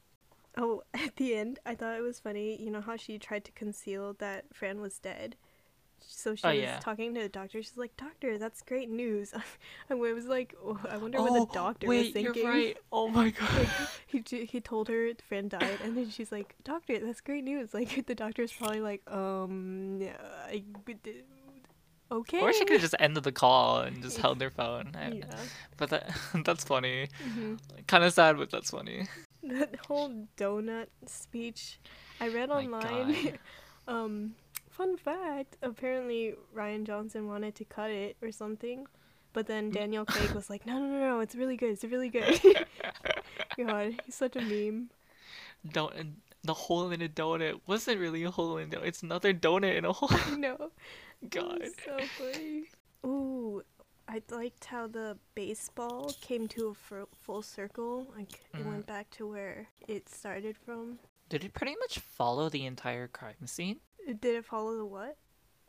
Oh, at the end, I thought it was funny. You know how she tried to conceal that Fran was dead. So she Oh, was yeah. talking to the doctor. She's like, "Doctor, that's great news." and (laughs) I was like, oh, "I wonder what the doctor wait, was thinking." you're right. Oh my (laughs) god. he he told her friend died, and then she's like, "Doctor, that's great news." (laughs) Like the doctor's probably like, "Um, I, okay." Or she could have just ended the call and just held their phone. Yeah. But that that's funny. hmm Kind of sad, but that's funny. That whole donut speech, I read online. Um, fun fact: apparently Rian Johnson wanted to cut it or something, but then Daniel (laughs) Craig was like, "No, no, no, no, it's really good. It's really good." (laughs) (laughs) God, he's such a meme. Don't the hole in a donut wasn't really a hole in a donut. It's another donut in a hole. I know. God. So funny. Ooh, I liked how the baseball came to a full circle. Like it Mhm. went back to where it started from. Did it pretty much follow the entire crime scene? Did it follow the what?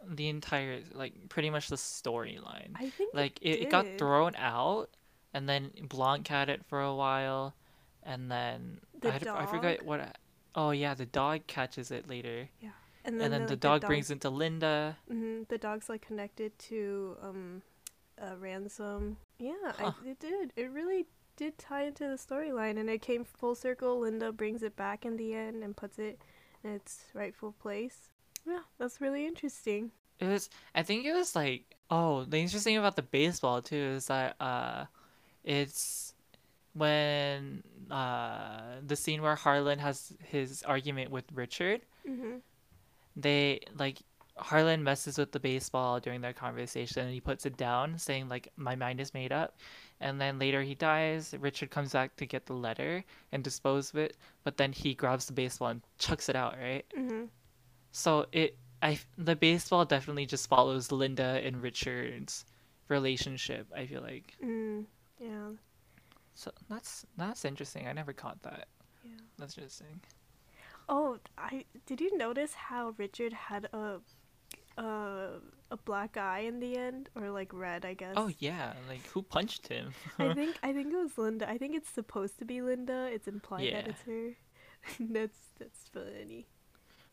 The entire like pretty much the storyline. I think like it, it it got thrown out and then Blanc had it for a while and then The I, had- I forgot what I- oh yeah the dog catches it later and and then the, dog brings it to Linda hmm the dog's like connected to um, a ransom. Yeah, Huh. I, it did. It really did tie into the storyline, and it came full circle. Linda brings it back in the end and puts it in its rightful place. Yeah, that's really interesting. it was I think it was like oh the interesting thing about the baseball too is that uh it's when uh the scene where Harlan has his argument with Richard hmm they like Harlan messes with the baseball during their conversation and he puts it down saying like my mind is made up. And then later he dies Richard comes back to get the letter and dispose of it but then he grabs the baseball and chucks it out right? Hmm so it I the baseball definitely just follows Linda and Richard's relationship I feel like Mm, yeah, so that's that's interesting I never caught that yeah. that's interesting Oh, I did you notice how Richard had a a a black eye in the end, or like red, I guess. oh yeah like who punched him I (laughs) think I think it was Linda. I think it's supposed to be Linda. It's implied that it's her. (laughs) that's that's funny.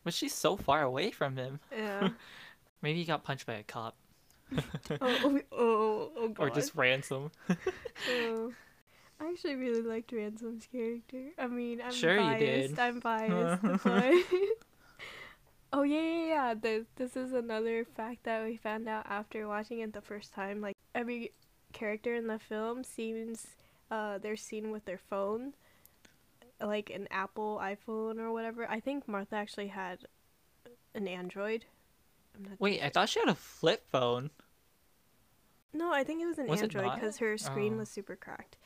But she's so far away from him Yeah. (laughs) maybe he got punched by a cop (laughs) oh, oh, oh, oh God. (laughs) or just ransom. Oh. I actually really liked Ransom's character. I mean, I'm Sure you biased. did. I'm biased. oh yeah, yeah, yeah. This this is another fact that we found out after watching it the first time. Like every character in the film seems uh they're seen with their phone, like an Apple iPhone or whatever. I think Marta actually had an Android. I'm not too Wait, I thought she had a flip phone. No, I think it was an Was Android because her screen Oh. was super cracked.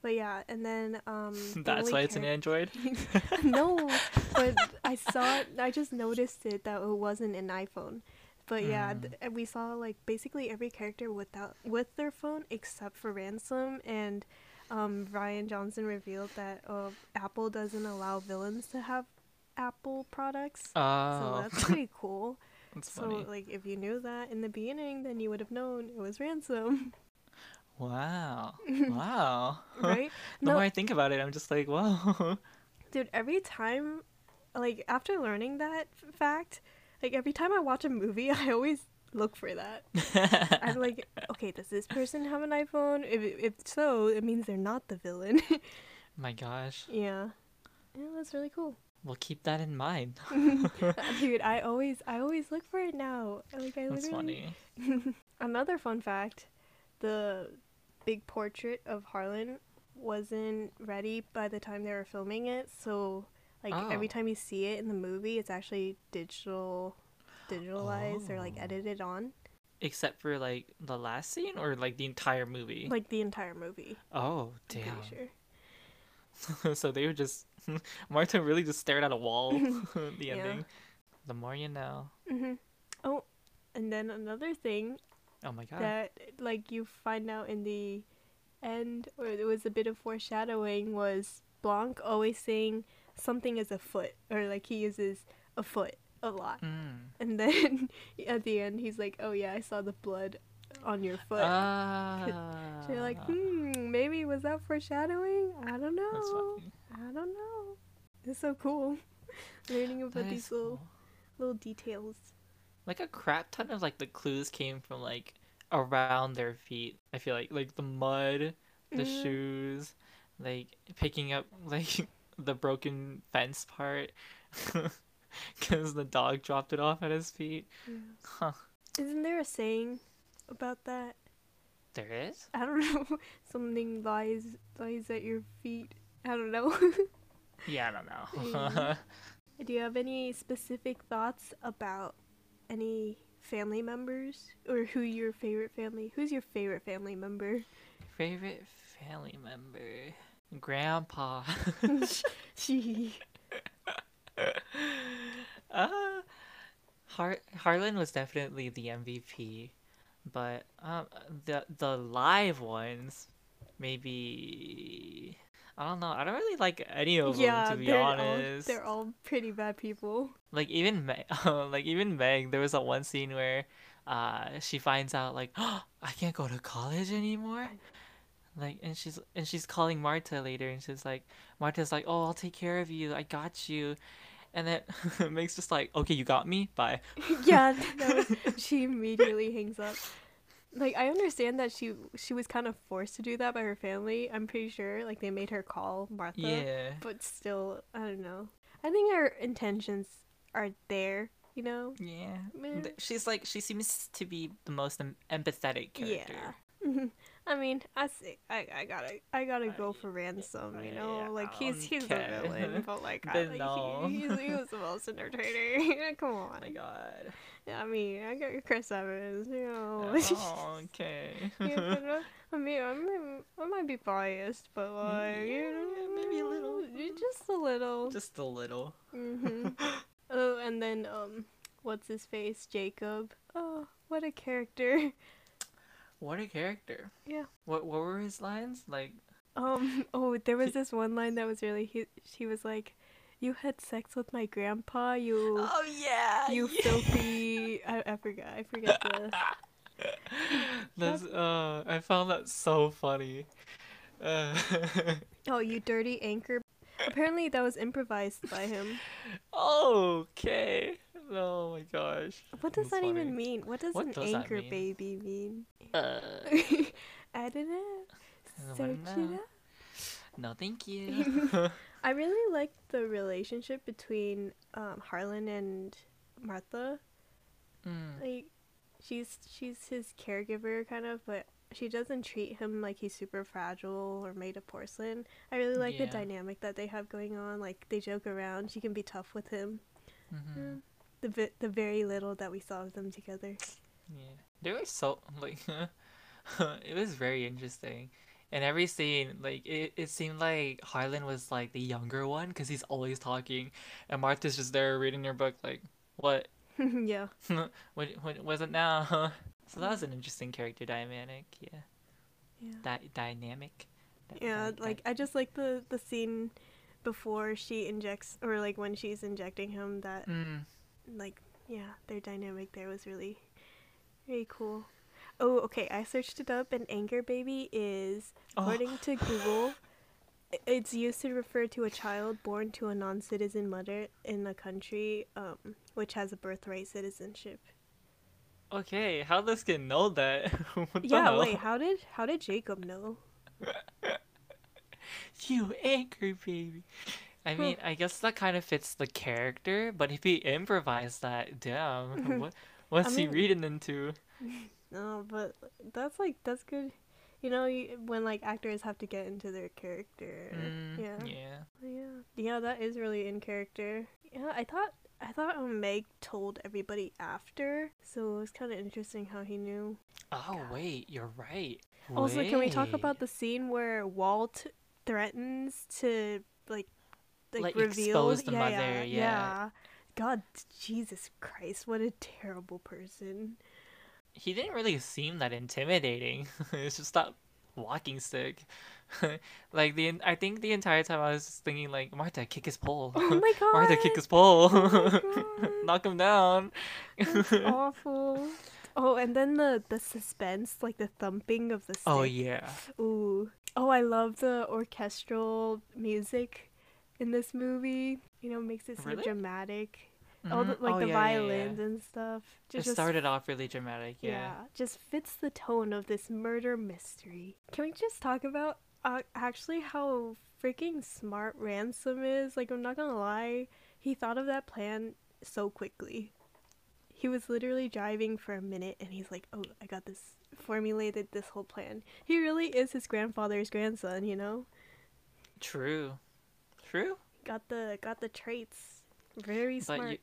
But yeah, and then um. (laughs) the That's why it's an Android. (laughs) no, but (laughs) I saw it. I just noticed it that it wasn't an iPhone. But yeah, Mm. th- we saw like basically every character without with their phone except for Ransom and um, Rian Johnson revealed that uh, Apple doesn't allow villains to have Apple products. So Oh, that's pretty (laughs) cool. that's so funny. like if you knew that in the beginning, then you would have known it was Ransom, Wow, (laughs) wow. right? (laughs) the No, more I think about it, I'm just like, wow. Dude, every time, like, after learning that f- fact, like, every time I watch a movie, I always look for that. (laughs) I'm like, okay, does this person have an iPhone? If, if so, it means they're not the villain. (laughs) My gosh, yeah. Yeah, that's really cool. we'll keep that in mind. (laughs) Uh, dude, I always, I always look for it now. Like, I That's literally. funny. Another fun fact the big portrait of Harlan wasn't ready by the time they were filming it. So, like, every Oh. time you see it in the movie, it's actually digital, digitalized or like Oh. edited on. Except for like the last scene or like the entire movie. Like, the entire movie. oh damn. sure. (laughs) so they were just (laughs) Marta really just stared at a wall. (laughs) the Yeah. ending. The more you know. hmm Oh, and then another thing Oh my god. that, like, you find out in the end, or it was a bit of foreshadowing, was Blanc always saying something is a foot, or like he uses a foot a lot. Mm. And then (laughs) at the end, he's like, "Oh yeah, I saw the blood on your foot." Ah. (laughs) so you're like, "Hmm, maybe was that foreshadowing? I don't know. I don't know." It's so cool. (laughs) Learning about these little cool. little details. Like a crap ton of like the clues came from like around their feet. I feel like like the mud, the Mhm. shoes, like picking up like the broken fence part (laughs) because the dog dropped it off at his feet. Yeah. Huh. Isn't there a saying about that? There is. I don't (laughs) know. Something lies lies at your feet. I don't know. (laughs) Yeah, I don't know. Do you have any specific thoughts about any family members or who your favorite family? Who's your favorite family member? Favorite family member, Grandpa. She. (laughs) uh, Har- Harlan was definitely the MVP, but um, the the live ones, maybe I don't know. I don't really like any of yeah, them to be they're honest. all they're all pretty bad people. Like even Meg, (laughs) like even Meg, there was that one scene where, uh, she finds out like, oh, (gasps) I can't go to college anymore. Like, and she's and she's calling Marta later, and she's like, Marta's like, oh, I'll take care of you, I got you, and then (laughs) Meg's just like, okay, you got me, bye. (laughs) yeah, (laughs) that was, she immediately hangs up. Like I understand that she she was kind of forced to do that by her family. I'm pretty sure like they made her call Marta. Yeah, But still, I don't know. I think her intentions are there, you know? yeah. She's like, she seems to be the most em- empathetic character. Yeah. I mean, I see, I, I gotta I gotta go for ransom, you yeah, know. like he's he's okay. the villain, but like, I, Then like no. he, he's, he was the most (laughs) entertaining. (laughs) Come Oh on. my god. Yeah, I mean, I got Chris Evans, you know. (laughs) oh, okay. yeah, but, uh, I mean, I mean, I might be biased, but like, you Yeah, know, maybe a little. just a little. Just a little. Mm-hmm. oh, and then um, what's his face? Jacob. Oh, what a character. What a character. Yeah. What what were his lines? Like Um. (laughs) Oh, there was this one line that was really. He, she was like, "You had sex with my grandpa. You, Oh yeah. you yeah. filthy." (laughs) I, I forgot. I forget the. (laughs) That's uh I found that so funny. Uh, Oh, you dirty anchor. Apparently, that was improvised by him. okay. Oh my gosh. What does That's that even mean? What does What an does anchor mean? baby mean? Uh (laughs) I don't know. I Search don't it know. up. no thank you. (laughs) (laughs) I really like the relationship between um, Harlan and Marta. Mm, Like, she's she's his caregiver kind of, but she doesn't treat him like he's super fragile or made of porcelain. I really like the dynamic that they have going on. Like they joke around. She can be tough with him. mhm. Mm. The vi- the very little that we saw of them together. Yeah, they were so like, (laughs) it was very interesting. And every scene, like it, it seemed like Harlan was like the younger one because he's always talking, and Marta's just there reading her book. Like, what? (laughs) yeah. (laughs) what? What was it now? so that was an interesting character dynamic. Yeah, Yeah. that dynamic. Di- Yeah, di- like I just like the the scene before she injects or like when she's injecting him that Mm, like yeah, their dynamic there was really really cool. Oh, okay, I searched it up and anchor baby is Oh. according to (laughs) Google it's used to refer to a child born to a non-citizen mother in a country um which has a birthright citizenship. okay, how does kid know that? (laughs) yeah, hell? wait, how did how did Jacob know? (laughs) You anchor baby. I mean, I guess that kind of fits the character, but if he improvised that, damn, (laughs) (laughs) what what's he mean- reading into? (laughs) No, but that's like that's good. You know, you, when like actors have to get into their character. Mm, yeah. yeah. Yeah. Yeah, that is really in character. Yeah, I thought I thought Meg told everybody after, so it was kind of interesting how he knew. Oh wait, you're right. Also, can we talk about the scene where Walt threatens to like like, Like, reveal expose the yeah, mother, yeah. God, Jesus Christ, what a terrible person. He didn't really seem that intimidating. (laughs) it's just that walking stick. (laughs) like the I think the entire time I was just thinking like Marta, kick his pole. Oh my god. (laughs) Marta, kick his pole. Oh. Knock him down. That's awful. Oh, and then the the suspense, like the thumping of the oh, stick. oh yeah. Ooh. Oh, I love the orchestral music in this movie. You know, makes it so Really? dramatic. All the, Mhm. like Oh, the yeah, yeah, yeah. violins and stuff. It Just, just started off really dramatic, yeah. yeah. just fits the tone of this murder mystery. Can we just talk about uh, actually how freaking smart Ransom is? Like, I'm not gonna lie, he thought of that plan so quickly. He was literally driving for a minute and he's like, oh, I got this, formulated this whole plan. He really is his grandfather's grandson, you know? True. True. Got the got the traits. Very But smart.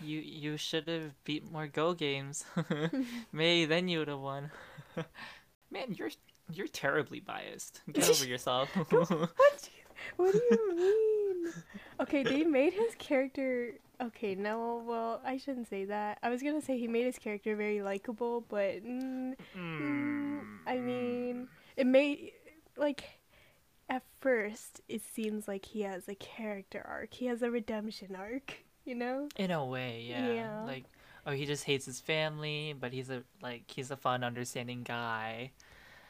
you, you you should have beat more Go games. (laughs) (laughs) Maybe then you would have won. (laughs) Man, you're you're terribly biased. Get over yourself. What? do you- What do you mean? Okay, they made his character. Okay, no, well, I shouldn't say that. I was gonna say he made his character very likable, but mm, mm, I mean, it made like at first it seems like he has a character arc. He has a redemption arc, you know? In a way, yeah. Yeah. Like, oh, he just hates his family, but he's a like he's a fun, understanding guy.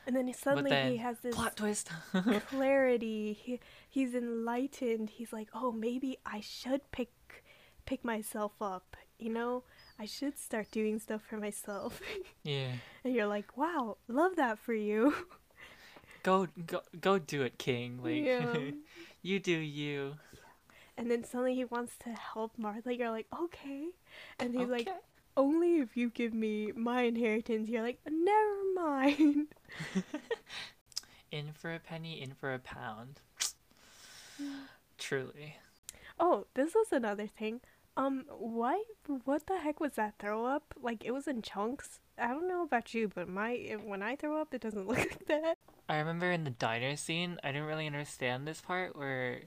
And then suddenly then he has this Plot twist. (laughs) clarity. He he's enlightened. He's like, "Oh, maybe I should pick pick myself up. You know, I should start doing stuff for myself." (laughs) yeah. and you're like, "Wow, love that for you." (laughs) Go go go do it, King. Like Yeah. (laughs) you do you. And then suddenly he wants to help Marta. You're like, "Okay." And he's like, "Only if you give me my inheritance." You're like, "Never mind." (laughs) (laughs) in for a penny, in for a pound. Mm. Truly. Oh, this was another thing. Um, why? What the heck was that throw up? Like it was in chunks. I don't know about you, but my when I throw up, it doesn't (laughs) look like that. I remember in the diner scene, I didn't really understand this part where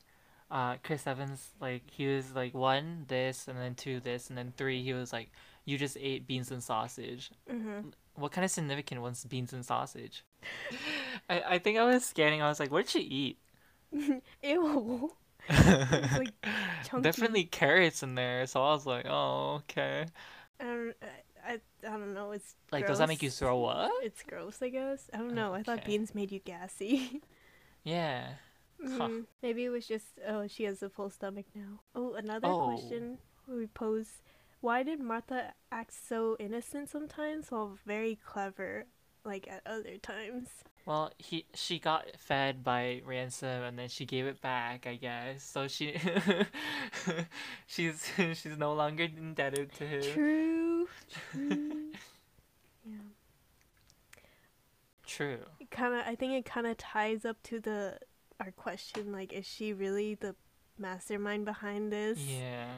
uh Chris Evans like he was like one this and then two this and then three he was like you just ate beans and sausage. Mm-hmm. What kind of significant was beans and sausage? (laughs) I I think I was scanning. I was like, what did she eat? (laughs) Ew. Like (laughs) chunky. Definitely carrots in there. So I was like, oh okay. I don't, I, I, I don't know. It's Like, does that make you throw up? It's gross, I guess. I don't know. I thought beans made you gassy. (laughs) Yeah. Huh. Mm, Maybe it was just oh she has a full stomach now. Oh, another Oh. question we pose: Why did Marta act so innocent sometimes while very clever, like at other times? Well, he she got fed by ransom and then she gave it back, I guess. So she (laughs) she's (laughs) she's no longer indebted to him. True. True. (laughs) yeah. True. It kind of. I think it kind of ties up to the our question. Like, is she really the mastermind behind this? Yeah.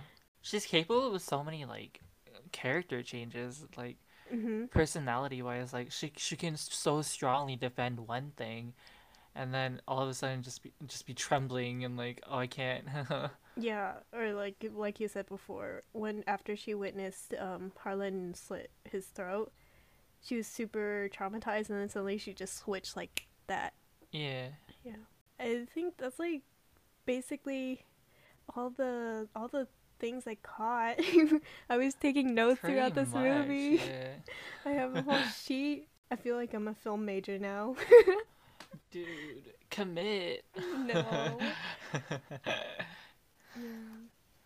She's capable of so many like character changes, like Mm-hmm. personality wise. Like she she can so strongly defend one thing, and then all of a sudden just be just be trembling and like oh I can't. (laughs) Yeah, or like like you said before, when after she witnessed um Harlan slit his throat, she was super traumatized, and then suddenly she just switched like that. Yeah. Yeah. I think that's like basically all the all the things I caught. (laughs) I was taking notes throughout this much, movie. yeah. (laughs) I have a whole sheet. I feel like I'm a film major now. (laughs) Dude, commit. no. Yeah.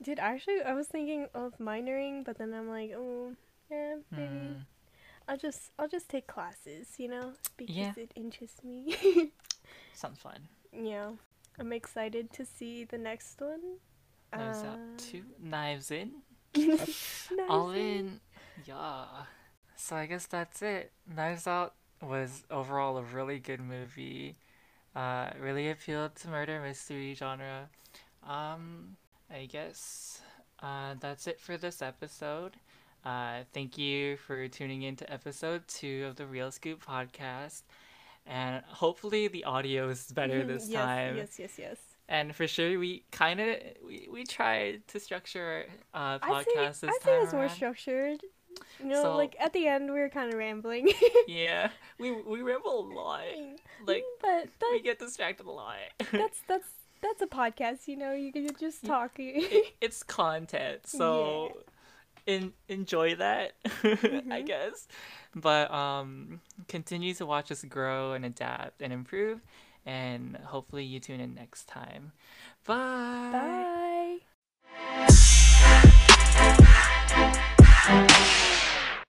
Dude, actually, I was thinking of minoring, but then I'm like, oh, yeah, maybe Hmm. I'll just I'll just take classes, you know, because Yeah. it interests me. Sounds fun. yeah, I'm excited to see the next one. Knives Uh, Out 2. Knives In. Nice. (laughs) All in. Yeah. So I guess that's it. Knives Out was overall a really good movie. Uh, really appealed to murder mystery genre. Um, I guess uh, that's it for this episode. Uh, thank you for tuning in to episode two of the Reel Scoop podcast. And hopefully the audio is better (laughs) this yes, time. Yes, yes, yes. And for sure, we kind of we, we tried to structure our uh, I say podcast this I say it's more around. structured. You know, So- like at the end we were kind of rambling. (laughs) yeah, we we ramble a lot. Like but we get distracted a lot. that's (laughs) that's that's a podcast. You know, you can just talk. It- (laughs) it's content, so in, enjoy that, I Mhm. guess. But um, continue to watch us grow and adapt and improve. And hopefully you tune in next time. Bye. Bye.